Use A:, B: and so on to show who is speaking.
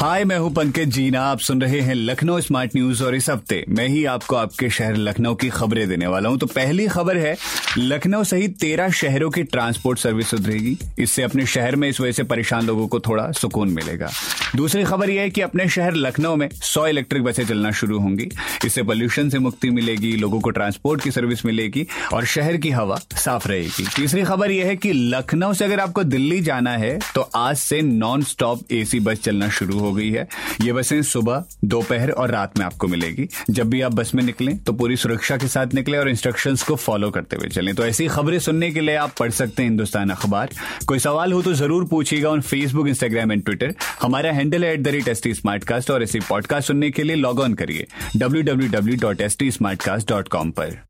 A: हाय, मैं हूँ पंकज जीना। आप सुन रहे हैं लखनऊ स्मार्ट न्यूज़ और इस हफ़्ते मैं ही आपको आपके शहर लखनऊ की खबरें देने वाला हूँ। तो पहली खबर है, लखनऊ सहित तेरह शहरों की ट्रांसपोर्ट सर्विस सुधरेगी। इससे अपने शहर में इस वजह से परेशान लोगों को थोड़ा सुकून मिलेगा। दूसरी खबर यह है कि अपने शहर लखनऊ में सौ इलेक्ट्रिक बसें चलना शुरू होंगी। इससे पॉल्यूशन से मुक्ति मिलेगी, लोगों को ट्रांसपोर्ट की सर्विस मिलेगी और शहर की हवा साफ़ रहेगी। तीसरी खबर यह है कि लखनऊ से अगर आपको दिल्ली जाना है तो आज से नॉन स्टॉप एसी बस चलना शुरू हो गई है। ये बसें सुबह, दोपहर और रात में आपको मिलेगी। जब भी आप बस में निकलें तो पूरी सुरक्षा के साथ निकले और इंस्ट्रक्शन को फॉलो करते हुए चलें। तो ऐसी खबरें सुनने के लिए आप पढ़ सकते हैं हिंदुस्तान अखबार। कोई सवाल हो तो ज़रूर पूछिएगा on Facebook Instagram and Twitter हमारा हैंडल है at the rate S T Smartcast और ऐसी पॉडकास्ट सुनने के लिए लॉग ऑन करिए। W W W dot S T Smartcast dot com पर।